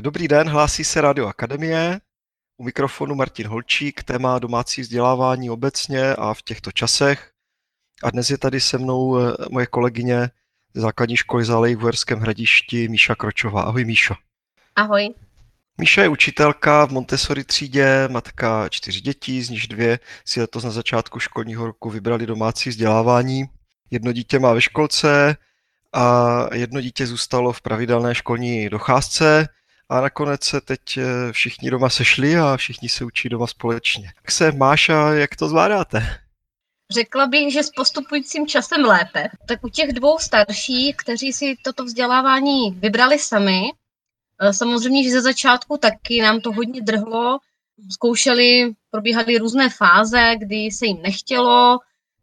Dobrý den, hlásí se Radio Akademie. U mikrofonu Martin Holčík, téma domácí vzdělávání obecně a v těchto časech. A dnes je tady se mnou eh, moje kolegyně z základní školy Zálej v Uherském hradišti Míša Kročová. Ahoj Míšo. Ahoj. Míša je učitelka v Montessori třídě, matka čtyři dětí, z nich dvě si letos na začátku školního roku vybrali domácí vzdělávání. Jedno dítě má ve školce a jedno dítě zůstalo v pravidelné školní docházce a nakonec se teď eh, všichni doma sešli a všichni se učí doma společně. Jak se máš a jak to zvládáte? Řekla bych, že s postupujícím časem lépe. Tak u těch dvou starších, kteří si toto vzdělávání vybrali sami, eh, samozřejmě, že ze začátku taky nám to hodně drhlo. Zkoušeli, probíhaly různé fáze, kdy se jim nechtělo,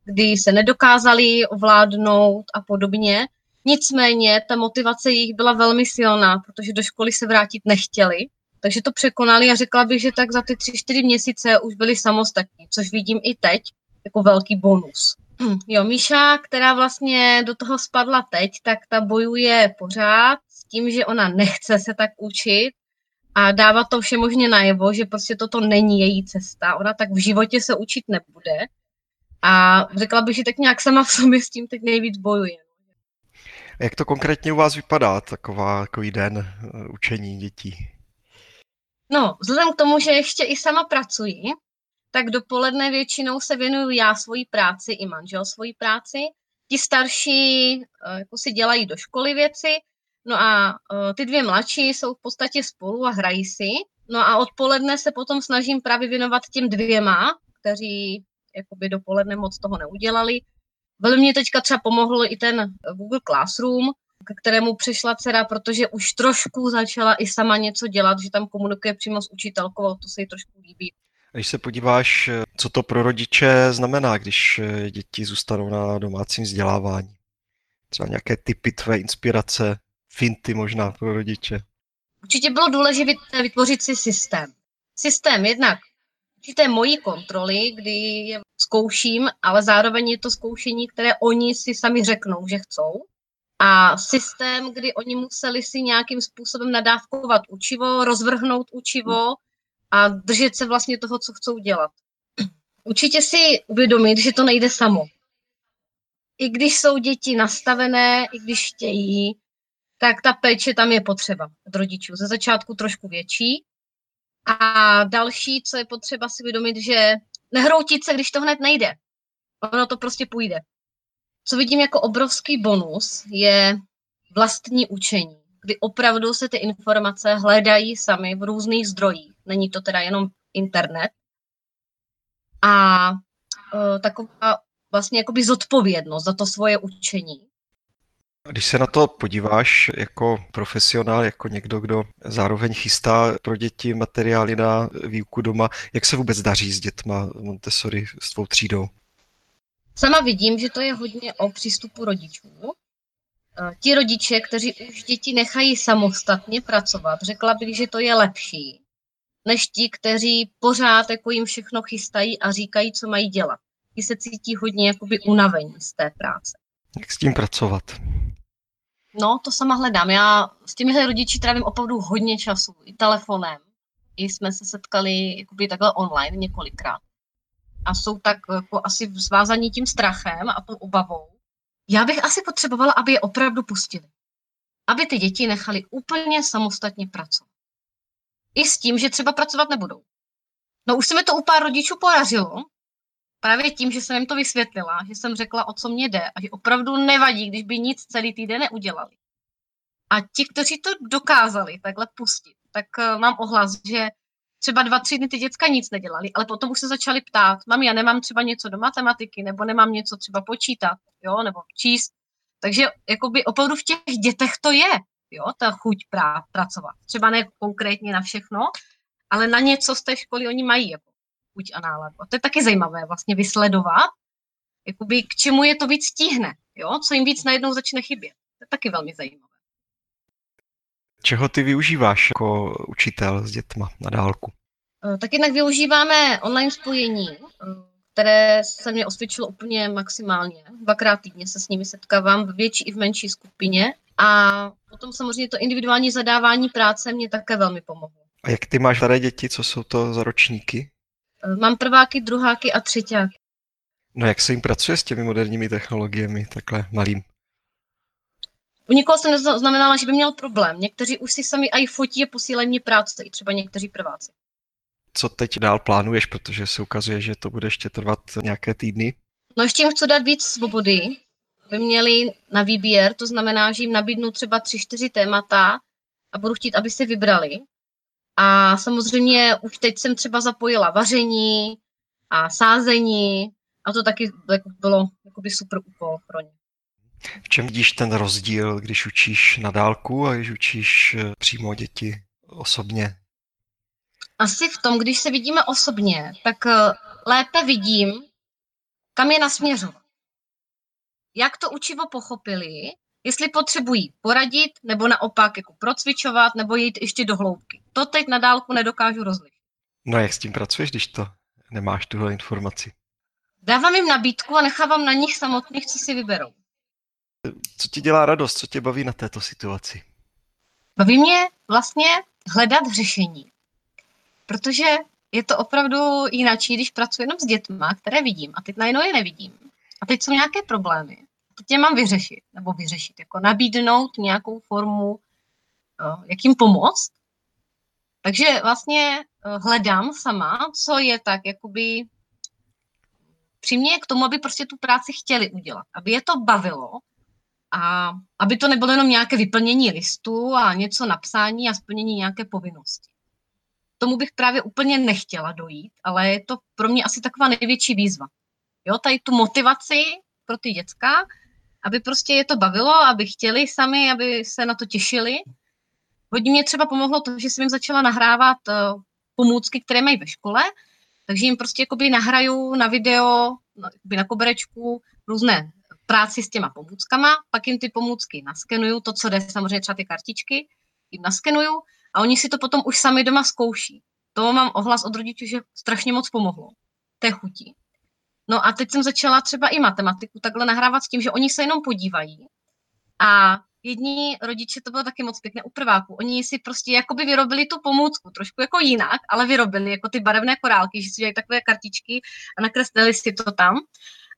kdy se nedokázali ovládnout a podobně. Nicméně ta motivace jich byla velmi silná, protože do školy se vrátit nechtěli. Takže to překonali a řekla bych, že tak za ty tři, čtyři měsíce už byli samostatní, což vidím i teď jako velký bonus. Jo, Míša, která vlastně do toho spadla teď, tak ta bojuje pořád s tím, že ona nechce se tak učit a dává to všemožně najevo, že prostě toto není její cesta. Ona tak v životě se učit nebude. A řekla bych, že tak nějak sama v sobě s tím teď nejvíc bojuje. Jak to konkrétně u vás vypadá, taková, takový den eh, učení dětí? No, vzhledem k tomu, že ještě i sama pracuji, tak dopoledne většinou se věnuju já svojí práci i manžel svojí práci. Ti starší eh, jako si dělají do školy věci, no a eh, ty dvě mladší jsou v podstatě spolu a hrají si. No a odpoledne se potom snažím právě věnovat těm dvěma, kteří jakoby dopoledne moc toho neudělali. Velmi mě teďka třeba pomohl i ten Google Classroom, ke kterému přišla dcera, protože už trošku začala i sama něco dělat, že tam komunikuje přímo s učitelkou, to se jí trošku líbí. Když se podíváš, co to pro rodiče znamená, když děti zůstanou na domácím vzdělávání? Třeba nějaké typy tvé inspirace, finty možná pro rodiče? Určitě bylo důležité vytvořit si systém. Systém jednak určité mojí kontroly, kdy je zkouším, ale zároveň je to zkoušení, které oni si sami řeknou, že chcou. A systém, kdy oni museli si nějakým způsobem nadávkovat učivo, rozvrhnout učivo a držet se vlastně toho, co chcou dělat. Určitě si uvědomit, že to nejde samo. I když jsou děti nastavené, i když chtějí, tak ta péče tam je potřeba od rodičů. Ze začátku trošku větší, a další, co je potřeba si uvědomit, že nehroutit se, když to hned nejde. Ono to prostě půjde. Co vidím jako obrovský bonus, je vlastní učení, kdy opravdu se ty informace hledají sami v různých zdrojích. Není to teda jenom internet. A uh, taková vlastně jakoby zodpovědnost za to svoje učení. Když se na to podíváš jako profesionál, jako někdo, kdo zároveň chystá pro děti materiály na výuku doma, jak se vůbec daří s dětma Montessori s tvou třídou? Sama vidím, že to je hodně o přístupu rodičů. Eh, ti rodiče, kteří už děti nechají samostatně pracovat, řekla bych, že to je lepší, než ti, kteří pořád jako jim všechno chystají a říkají, co mají dělat. Ti se cítí hodně jakoby unavení z té práce. Jak s tím pracovat? No, to sama hledám. Já s těmihle rodiči trávím opravdu hodně času, i telefonem. I jsme se setkali jakoby takhle online několikrát. A jsou tak jako asi svázaní tím strachem a tou obavou. Já bych asi potřebovala, aby je opravdu pustili. Aby ty děti nechali úplně samostatně pracovat. I s tím, že třeba pracovat nebudou. No už se mi to u pár rodičů podařilo, právě tím, že jsem jim to vysvětlila, že jsem řekla, o co mě jde a že opravdu nevadí, když by nic celý týden neudělali. A ti, kteří to dokázali takhle pustit, tak uh, mám ohlas, že třeba dva, tři dny ty děcka nic nedělali, ale potom už se začali ptát, mám já nemám třeba něco do matematiky, nebo nemám něco třeba počítat, jo, nebo číst. Takže jakoby opravdu v těch dětech to je, jo, ta chuť prá- pracovat. Třeba ne konkrétně na všechno, ale na něco z té školy oni mají. Jako chuť a náladu. A to je taky zajímavé vlastně vysledovat, jakoby k čemu je to víc stihne, jo? co jim víc najednou začne chybět. To je taky velmi zajímavé. Čeho ty využíváš jako učitel s dětma na dálku? Eh, tak jednak využíváme online spojení, eh, které se mě osvědčilo úplně maximálně. Dvakrát týdně se s nimi setkávám v větší i v menší skupině. A potom samozřejmě to individuální zadávání práce mě také velmi pomohlo. A jak ty máš staré děti, co jsou to za ročníky? Mám prváky, druháky a třetíáky. No jak se jim pracuje s těmi moderními technologiemi, takhle malým? U nikoho se neznamenala, že by měl problém. Někteří už si sami i fotí a posílají mi práce, i třeba někteří prváci. Co teď dál plánuješ, protože se ukazuje, že to bude ještě trvat nějaké týdny? No ještě jim chci dát víc svobody, aby měli na výběr, to znamená, že jim nabídnu třeba tři, čtyři témata a budu chtít, aby si vybrali. A samozřejmě už teď jsem třeba zapojila vaření a sázení a to taky jako bylo jakoby super úkol pro ně. V čem vidíš ten rozdíl, když učíš na dálku a když učíš eh, přímo děti osobně? Asi v tom, když se vidíme osobně, tak eh, lépe vidím, kam je nasměřovat. Jak to učivo pochopili, jestli potřebují poradit, nebo naopak jako procvičovat, nebo jít ještě do hloubky. To teď na dálku nedokážu rozlišit. No a jak s tím pracuješ, když to nemáš tuhle informaci? Dávám jim nabídku a nechávám na nich samotných, co si vyberou. Co ti dělá radost, co tě baví na této situaci? Baví mě vlastně hledat řešení. Protože je to opravdu jinak, když pracuji jenom s dětma, které vidím a teď najednou je nevidím. A teď jsou nějaké problémy. Teď je mám vyřešit, nebo vyřešit, jako nabídnout nějakou formu, eh, jak jim pomoct. Takže vlastně eh, hledám sama, co je tak jakoby přiměje k tomu, aby prostě tu práci chtěli udělat, aby je to bavilo a aby to nebylo jenom nějaké vyplnění listu a něco napsání a splnění nějaké povinnosti. Tomu bych právě úplně nechtěla dojít, ale je to pro mě asi taková největší výzva. Jo, tady tu motivaci pro ty děcka, aby prostě je to bavilo, aby chtěli sami, aby se na to těšili. Hodně mě třeba pomohlo to, že jsem jim začala nahrávat uh, pomůcky, které mají ve škole, takže jim prostě jakoby nahraju na video, na, na koberečku různé práci s těma pomůckama, pak jim ty pomůcky naskenuju, to, co jde, samozřejmě třeba ty kartičky, jim naskenuju a oni si to potom už sami doma zkouší. To mám ohlas od rodičů, že strašně moc pomohlo. Té chutí. No a teď jsem začala třeba i matematiku takhle nahrávat s tím, že oni se jenom podívají a jedni rodiče, to bylo taky moc pěkné u prváků, oni si prostě jakoby vyrobili tu pomůcku, trošku jako jinak, ale vyrobili jako ty barevné korálky, že si dělají takové kartičky a nakreslili si to tam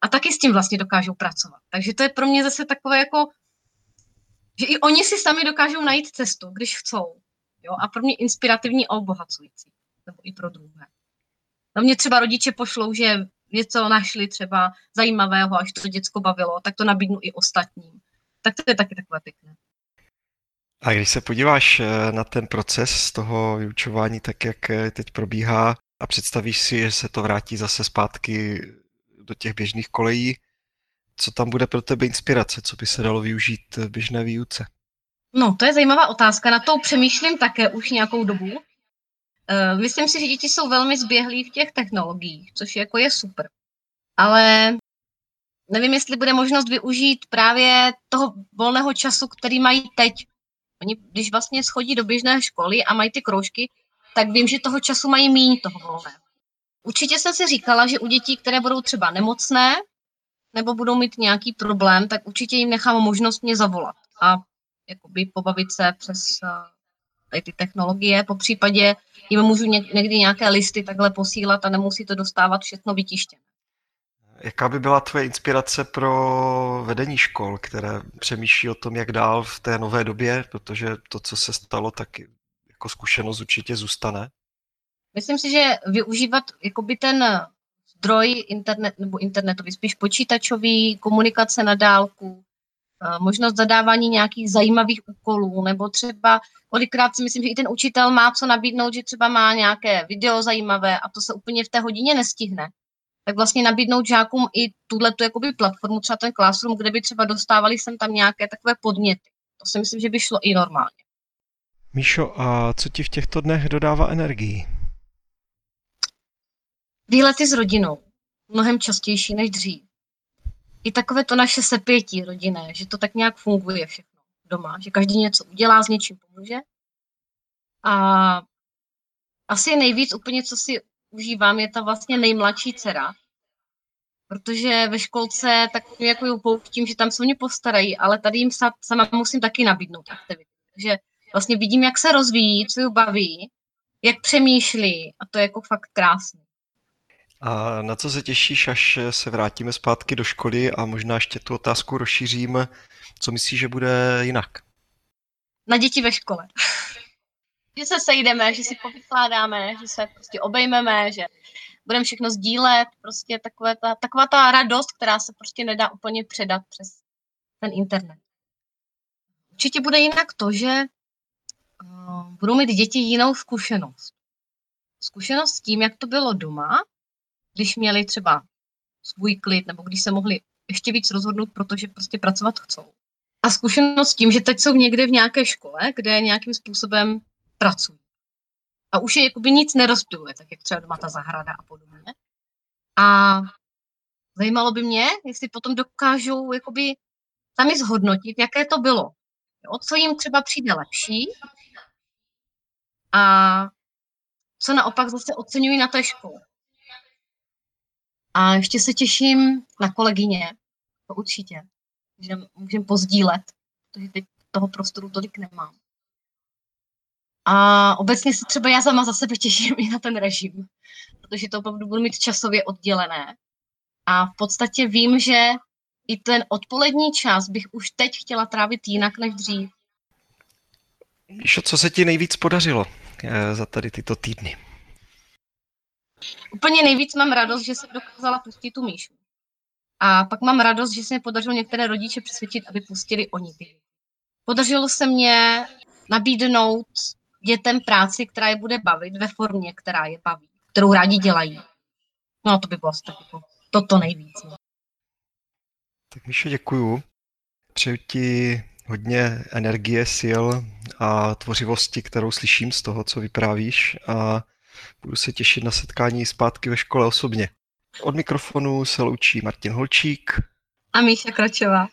a taky s tím vlastně dokážou pracovat. Takže to je pro mě zase takové jako, že i oni si sami dokážou najít cestu, když chcou. Jo? A pro mě inspirativní a obohacující. Nebo i pro druhé. Na mě třeba rodiče pošlou, že něco našli třeba zajímavého, až to děcko bavilo, tak to nabídnu i ostatním. Tak to je taky takové pěkné. A když se podíváš eh, na ten proces z toho vyučování, tak jak eh, teď probíhá a představíš si, že se to vrátí zase zpátky do těch běžných kolejí, co tam bude pro tebe inspirace, co by se dalo využít v běžné výuce? No, to je zajímavá otázka, na to přemýšlím také už nějakou dobu. Myslím si, že děti jsou velmi zběhlí v těch technologiích, což jako je super. Ale nevím, jestli bude možnost využít právě toho volného času, který mají teď. Oni, když vlastně schodí do běžné školy a mají ty kroužky, tak vím, že toho času mají míň toho volného. Určitě jsem si říkala, že u dětí, které budou třeba nemocné nebo budou mít nějaký problém, tak určitě jim nechám možnost mě zavolat a jakoby pobavit se přes uh, tady ty technologie. Po případě jim můžu někdy nějaké listy takhle posílat a nemusí to dostávat všechno vytištěné. Jaká by byla tvoje inspirace pro vedení škol, které přemýšlí o tom, jak dál v té nové době, protože to, co se stalo, tak jako zkušenost určitě zůstane? Myslím si, že využívat jakoby ten zdroj internet, nebo internetový, spíš počítačový, komunikace na dálku, eh, možnost zadávání nějakých zajímavých úkolů, nebo třeba kolikrát si myslím, že i ten učitel má co nabídnout, že třeba má nějaké video zajímavé a to se úplně v té hodině nestihne. Tak vlastně nabídnout žákům i tuhle tu jakoby platformu, třeba ten Classroom, kde by třeba dostávali sem tam nějaké takové podněty. To si myslím, že by šlo i normálně. Míšo, a co ti v těchto dnech dodává energii? Výlety s rodinou. Mnohem častější než dřív. I takové to naše sepětí rodinné, že to tak nějak funguje všechno doma, že každý něco udělá, s něčím pomůže. A asi nejvíc úplně, co si užívám, je ta vlastně nejmladší dcera, protože ve školce tak jako ji pouštím, že tam se mě postarají, ale tady jim sama musím taky nabídnout aktivity. Takže vlastně vidím, jak se rozvíjí, co ji baví, jak přemýšlí a to je jako fakt krásné. A na co se těšíš, až se vrátíme zpátky do školy a možná ještě tu otázku rozšířím, co myslíš, že bude jinak? Na děti ve škole. že se sejdeme, že si povykládáme, že se prostě obejmeme, že budeme všechno sdílet, prostě takové ta, taková ta radost, která se prostě nedá úplně předat přes ten internet. Určitě bude jinak to, že uh, budou mít děti jinou zkušenost. Zkušenost s tím, jak to bylo doma, když měli třeba svůj klid, nebo když se mohli ještě víc rozhodnout, protože prostě pracovat chcou. A zkušenost s tím, že teď jsou někde v nějaké škole, kde nějakým způsobem pracují. A už je jakoby nic nerozptiluje, tak jak třeba doma ta zahrada a podobně. A zajímalo by mě, jestli potom dokážou jakoby sami zhodnotit, jaké to bylo. Jo, co jim třeba přijde lepší a co naopak zase oceňují na té škole. A ještě se těším na kolegyně, to určitě, že můžeme pozdílet, protože teď toho prostoru tolik nemám. A obecně se třeba já sama za sebe těším i na ten režim, protože to opravdu budu mít časově oddělené. A v podstatě vím, že i ten odpolední čas bych už teď chtěla trávit jinak než dřív. Víš, co se ti nejvíc podařilo eh, za tady tyto týdny? Úplně nejvíc mám radost, že jsem dokázala pustit tu Míšu. A pak mám radost, že se mi podařilo některé rodiče přesvědčit, aby pustili oni ty. Podařilo se mě nabídnout dětem práci, která je bude bavit ve formě, která je baví, kterou rádi dělají. No to by bylo tak jako toto nejvíc. No. Tak Míšo, děkuju. Přeju ti hodně energie, sil a tvořivosti, kterou slyším z toho, co vyprávíš a budu se těšit na setkání zpátky ve škole osobně. Od mikrofonu se loučí Martin Holčík a Míša Kračová.